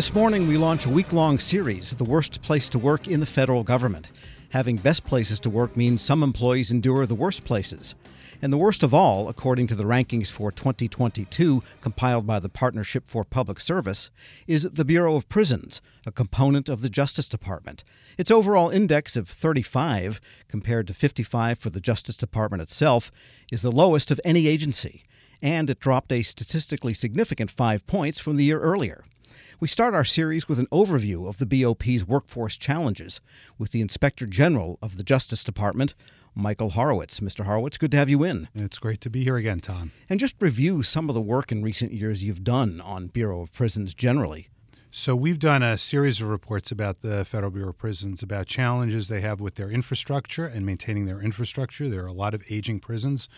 This morning, we launch a week long series, The Worst Place to Work in the Federal Government. Having best places to work means some employees endure the worst places. And the worst of all, according to the rankings for 2022 compiled by the Partnership for Public Service, is the Bureau of Prisons, a component of the Justice Department. Its overall index of 35, compared to 55 for the Justice Department itself, is the lowest of any agency. And it dropped a statistically significant five points from the year earlier. We start our series with an overview of the BOP's workforce challenges with the Inspector General of the Justice Department, Michael Horowitz. Mr. Horowitz, good to have you in. It's great to be here again, Tom. And just review some of the work in recent years you've done on Bureau of Prisons generally. So, we've done a series of reports about the Federal Bureau of Prisons about challenges they have with their infrastructure and maintaining their infrastructure. There are a lot of aging prisons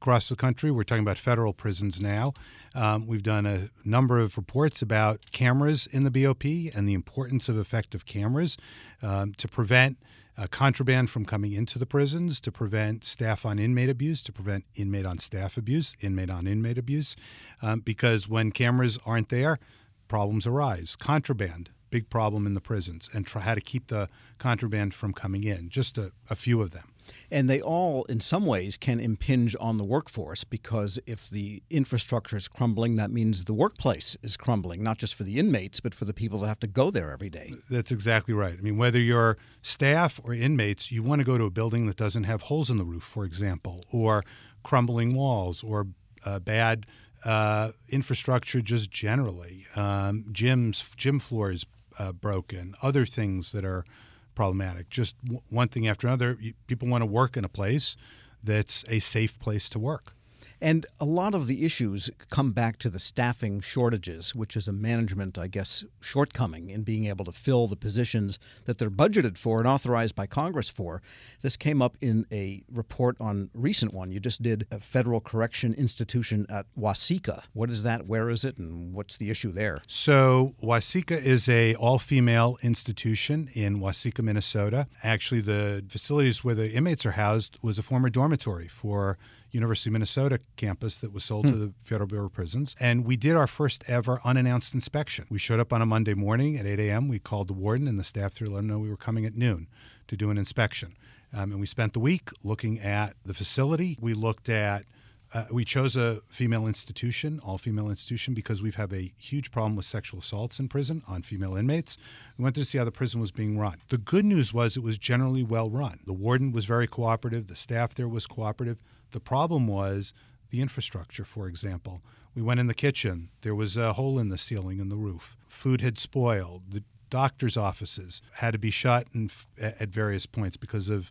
across the country. We're talking about federal prisons now. Um, we've done a number of reports about cameras in the BOP and the importance of effective cameras um, to prevent uh, contraband from coming into the prisons, to prevent staff on inmate abuse, to prevent inmate on staff abuse, inmate on inmate abuse. Um, because when cameras aren't there, problems arise. Contraband, big problem in the prisons, and try how to keep the contraband from coming in. Just a, a few of them. And they all, in some ways, can impinge on the workforce because if the infrastructure is crumbling, that means the workplace is crumbling, not just for the inmates, but for the people that have to go there every day. That's exactly right. I mean, whether you're staff or inmates, you want to go to a building that doesn't have holes in the roof, for example, or crumbling walls, or uh, bad uh, infrastructure just generally, um, gyms, gym floors uh, broken, other things that are problematic. Just w- one thing after another. People want to work in a place that's a safe place to work. And a lot of the issues come back to the staffing shortages, which is a management, I guess, shortcoming in being able to fill the positions that they're budgeted for and authorized by Congress for. This came up in a report on recent one. You just did a federal correction institution at Waseca. What is that? Where is it? And what's the issue there? So Waseca is a all-female institution in Waseca, Minnesota. Actually, the facilities where the inmates are housed was a former dormitory for University of Minnesota campus that was sold hmm. to the Federal Bureau of Prisons. And we did our first ever unannounced inspection. We showed up on a Monday morning at 8 a.m. We called the warden and the staff to let them know we were coming at noon to do an inspection. Um, and we spent the week looking at the facility. We looked at uh, we chose a female institution, all female institution, because we have a huge problem with sexual assaults in prison on female inmates. We went to see how the prison was being run. The good news was it was generally well run. The warden was very cooperative, the staff there was cooperative. The problem was the infrastructure, for example. We went in the kitchen, there was a hole in the ceiling and the roof. Food had spoiled. The doctor's offices had to be shut at various points because of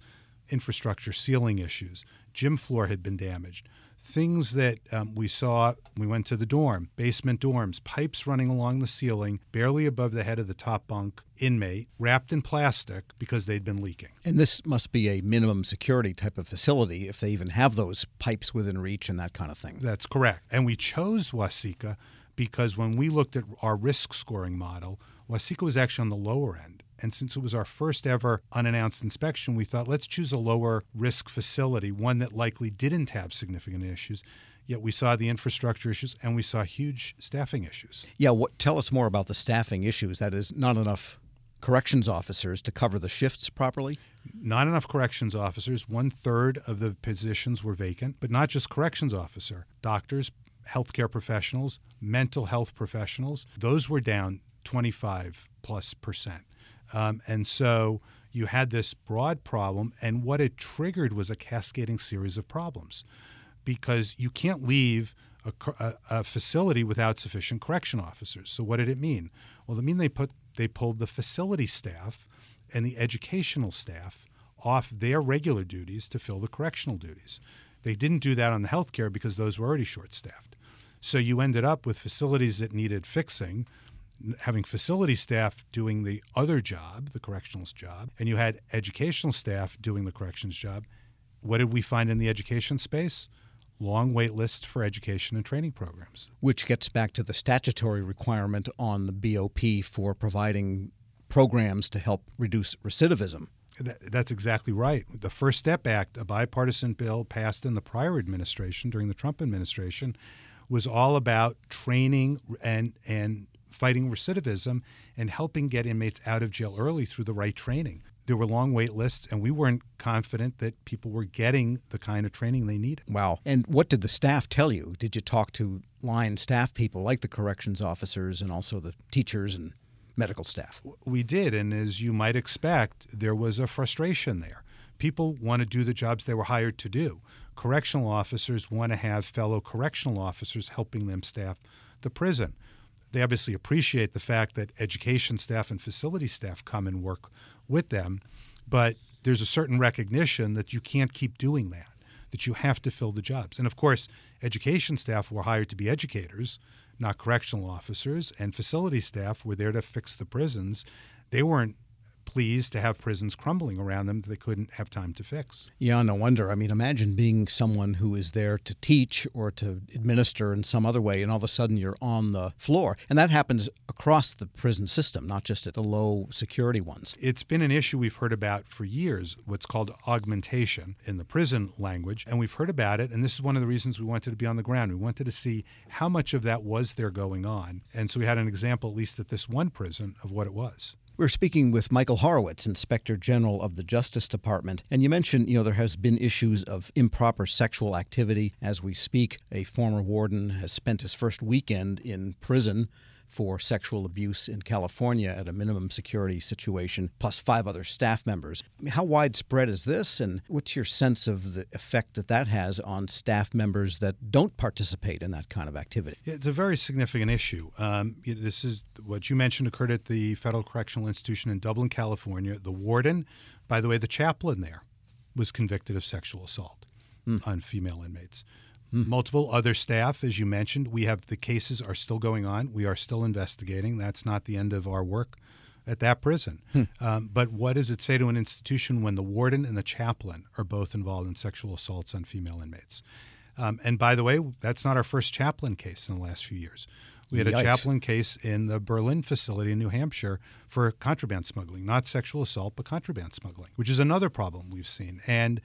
infrastructure ceiling issues. Gym floor had been damaged things that um, we saw we went to the dorm basement dorms pipes running along the ceiling barely above the head of the top bunk inmate wrapped in plastic because they'd been leaking. And this must be a minimum security type of facility if they even have those pipes within reach and that kind of thing. That's correct. And we chose Waseca because when we looked at our risk scoring model Waseca was actually on the lower end and since it was our first ever unannounced inspection, we thought let's choose a lower risk facility, one that likely didn't have significant issues. Yet we saw the infrastructure issues and we saw huge staffing issues. Yeah, what, tell us more about the staffing issues. That is, not enough corrections officers to cover the shifts properly? Not enough corrections officers. One third of the positions were vacant, but not just corrections officer, doctors, healthcare professionals, mental health professionals. Those were down 25 plus percent. Um, and so you had this broad problem, and what it triggered was a cascading series of problems because you can't leave a, a, a, facility without sufficient correction officers. So what did it mean? Well, it mean they put they pulled the facility staff and the educational staff off their regular duties to fill the correctional duties. They didn't do that on the healthcare because those were already short staffed. So you ended up with facilities that needed fixing having facility staff doing the other job, the correctional's job, and you had educational staff doing the corrections job. What did we find in the education space? Long wait lists for education and training programs. Which gets back to the statutory requirement on the BOP for providing programs to help reduce recidivism. That's exactly right. The First Step Act, a bipartisan bill passed in the prior administration during the Trump administration, was all about training and and fighting recidivism and helping get inmates out of jail early through the right training. There were long wait lists, and we weren't confident that people were getting the kind of training they needed. Wow. And what did the staff tell you? Did you talk to line staff people like the corrections officers and also the teachers and medical staff? We did, and as you might expect, there was a frustration there. People want to do the jobs they were hired to do. Correctional officers want to have fellow correctional officers helping them staff the prison. They obviously appreciate the fact that education staff and facility staff come and work with them, but there's a certain recognition that you can't keep doing that, that you have to fill the jobs. And of course, education staff were hired to be educators, not correctional officers, and facility staff were there to fix the prisons. They weren't pleased to have prisons crumbling around them that they couldn't have time to fix. Yeah, no wonder. I mean, imagine being someone who is there to teach or to administer in some other way, and all of a sudden you're on the floor. And that happens across the prison system, not just at the low security ones. It's been an issue we've heard about for years, what's called augmentation in the prison language. And we've heard about it, and this is one of the reasons we wanted to be on the ground. We wanted to see how much of that was there going on. And so we had an example, at least at this one prison, of what it was. We're speaking with Michael Horowitz, Inspector General of the Justice Department. And you mentioned, you know, there has been issues of improper sexual activity as we speak. A former warden has spent his first weekend in prison for sexual abuse in California at a minimum security situation, plus five other staff members. I mean, how widespread is this, and what's your sense of the effect that that has on staff members that don't participate in that kind of activity? It's a very significant issue. Um, this is what you mentioned occurred at the Federal Correctional Institution in Dublin, California. The warden, by the way, the chaplain there, was convicted of sexual assault mm. on female inmates. Mm. Multiple other staff, as you mentioned, we have the cases are still going on. We are still investigating. That's not the end of our work at that prison. Hmm. Um, but what does it say to an institution when the warden and the chaplain are both involved in sexual assaults on female inmates? Um, and by the way, that's not our first chaplain case in the last few years. We had Yikes. a chaplain case in the Berlin facility in New Hampshire for contraband smuggling, not sexual assault, but contraband smuggling, which is another problem we've seen. And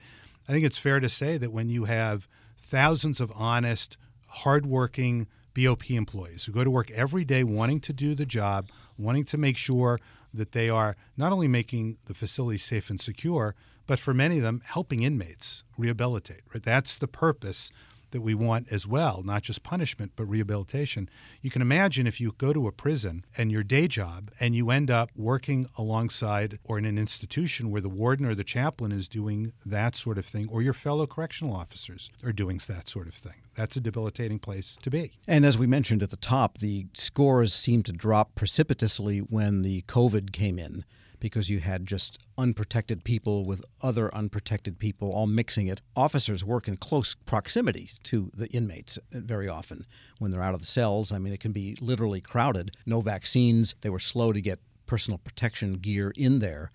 I think it's fair to say that when you have thousands of honest, hardworking BOP employees who go to work every day wanting to do the job, wanting to make sure that they are not only making the facility safe and secure, but for many of them, helping inmates rehabilitate. Right? That's the purpose that we want as well, not just punishment, but rehabilitation. You can imagine if you go to a prison and your day job and you end up working alongside or in an institution where the warden or the chaplain is doing that sort of thing, or your fellow correctional officers are doing that sort of thing. That's a debilitating place to be. And as we mentioned at the top, the scores seemed to drop precipitously when the COVID came in because you had just unprotected people with other unprotected people all mixing it. Officers work in close proximity to the inmates very often when they're out of the cells. I mean, it can be literally crowded. No vaccines. They were slow to get personal protection gear in there.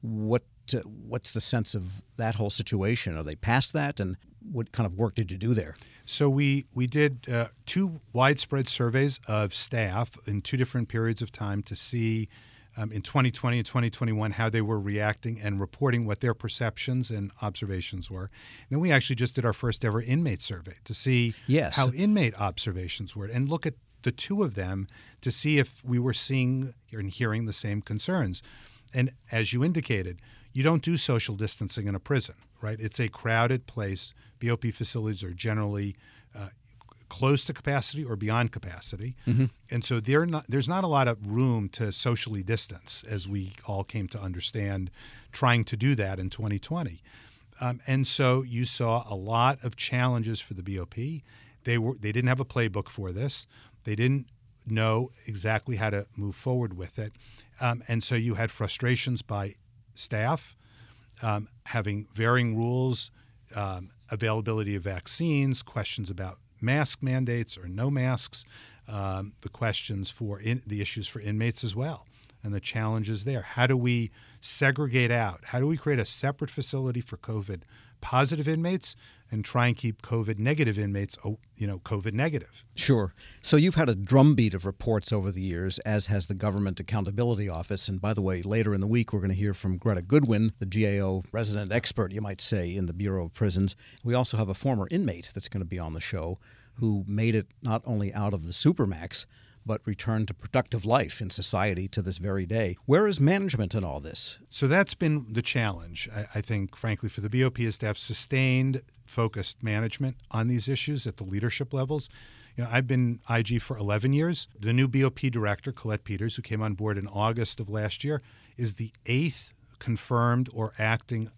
What uh, what's the sense of that whole situation? Are they past that, and what kind of work did you do there? So we we did uh, two widespread surveys of staff in two different periods of time to see um, in 2020 and 2021 how they were reacting and reporting what their perceptions and observations were. And then we actually just did our first ever inmate survey to see yes. how inmate observations were and look at the two of them to see if we were seeing and hearing the same concerns. And as you indicated, you don't do social distancing in a prison, right? It's a crowded place. BOP facilities are generally uh, close to capacity or beyond capacity. Mm-hmm. And so not, there's not a lot of room to socially distance, as we all came to understand trying to do that in 2020. Um, and so you saw a lot of challenges for the BOP. They were they didn't have a playbook for this. They didn't know exactly how to move forward with it, um, and so you had frustrations by staff um, having varying rules, um, availability of vaccines, questions about mask mandates or no masks, um, the questions for in, the issues for inmates as well, and the challenges there. How do we segregate out? How do we create a separate facility for COVID positive inmates and try and keep COVID negative inmates, oh, you know, COVID negative. Sure. So you've had a drumbeat of reports over the years, as has the Government Accountability Office. And by the way, later in the week, we're going to hear from Gretta Goodwin, the GAO resident expert, you might say, in the Bureau of Prisons. We also have a former inmate that's going to be on the show who made it not only out of the Supermax, but return to productive life in society to this very day. Where is management in all this? So that's been the challenge, I, I think, frankly, for the BOP is to have sustained, focused management on these issues at the leadership levels. You know, I've been IG for 11 years. The new BOP director, Colette Peters, who came on board in August of last year, is the eighth confirmed or acting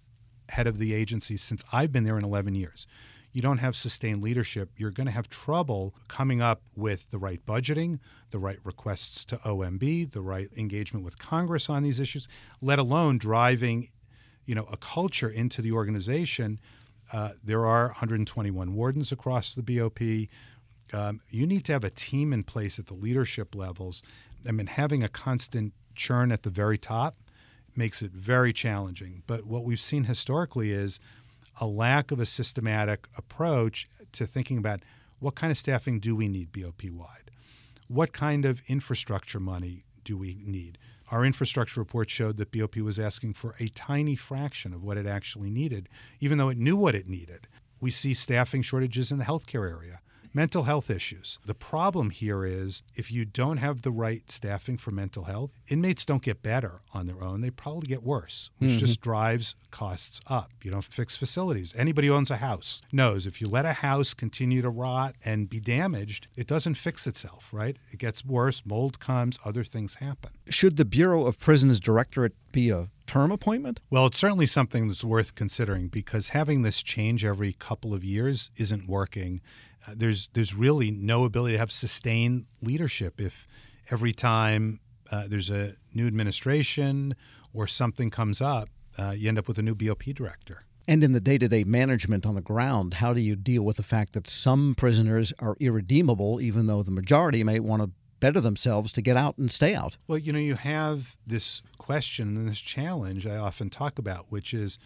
head of the agency since I've been there in 11 years you don't have sustained leadership, you're going to have trouble coming up with the right budgeting, the right requests to OMB, the right engagement with Congress on these issues, let alone driving, you know, a culture into the organization. Uh, there are 121 wardens across the BOP. Um, you need to have a team in place at the leadership levels. I mean, having a constant churn at the very top makes it very challenging. But what we've seen historically is a lack of a systematic approach to thinking about what kind of staffing do we need BOP wide? What kind of infrastructure money do we need? Our infrastructure report showed that BOP was asking for a tiny fraction of what it actually needed, even though it knew what it needed. We see staffing shortages in the healthcare area mental health issues. The problem here is if you don't have the right staffing for mental health, inmates don't get better on their own. They probably get worse, which mm-hmm. just drives costs up. You don't fix facilities. Anybody who owns a house knows if you let a house continue to rot and be damaged, it doesn't fix itself, right? It gets worse, mold comes, other things happen. Should the Bureau of Prisons Directorate be a term appointment? Well, it's certainly something that's worth considering because having this change every couple of years isn't working. There's there's really no ability to have sustained leadership if every time uh, there's a new administration or something comes up, uh, you end up with a new BOP director. And in the day to day management on the ground, how do you deal with the fact that some prisoners are irredeemable, even though the majority may want to better themselves to get out and stay out? Well, you know, you have this question and this challenge I often talk about, which is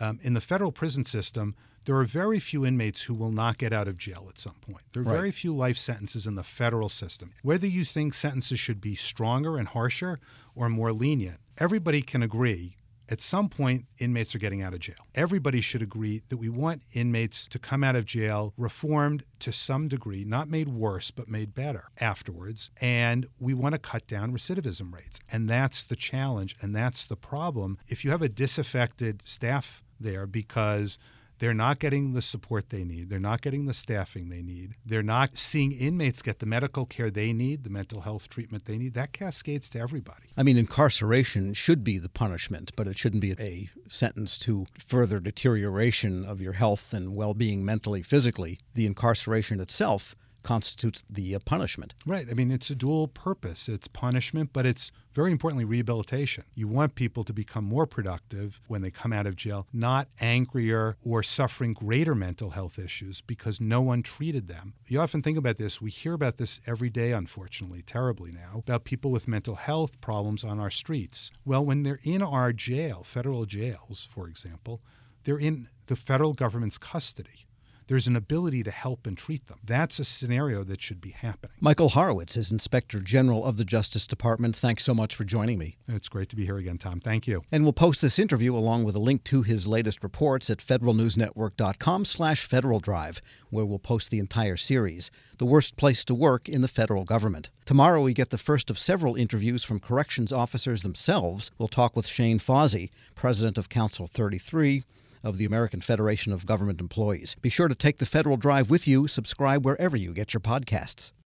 um, in the federal prison system, there are very few inmates who will not get out of jail at some point. There are right. very few life sentences in the federal system. Whether you think sentences should be stronger and harsher or more lenient, everybody can agree at some point, inmates are getting out of jail. Everybody should agree that we want inmates to come out of jail reformed to some degree, not made worse, but made better afterwards. And we want to cut down recidivism rates. And that's the challenge. And that's the problem. If you have a disaffected staff there because they're not getting the support they need. They're not getting the staffing they need. They're not seeing inmates get the medical care they need, the mental health treatment they need. That cascades to everybody. I mean, incarceration should be the punishment, but it shouldn't be a sentence to further deterioration of your health and well being mentally, physically. The incarceration itself constitutes the uh, punishment. Right. I mean, it's a dual purpose. It's punishment, but it's very importantly rehabilitation. You want people to become more productive when they come out of jail, not angrier or suffering greater mental health issues because no one treated them. You often think about this. We hear about this every day, unfortunately, terribly now, about people with mental health problems on our streets. Well, when they're in our jail, federal jails, for example, they're in the federal government's custody there's an ability to help and treat them. That's a scenario that should be happening. Michael Horowitz is Inspector General of the Justice Department. Thanks so much for joining me. It's great to be here again, Tom. Thank you. And we'll post this interview along with a link to his latest reports at federalnewsnetwork.com slash Federal Drive, where we'll post the entire series, The Worst Place to Work in the Federal Government. Tomorrow we get the first of several interviews from corrections officers themselves. We'll talk with Shane Fausey, president of Council 33, of the American Federation of Government Employees. Be sure to take the Federal Drive with you. Subscribe wherever you get your podcasts.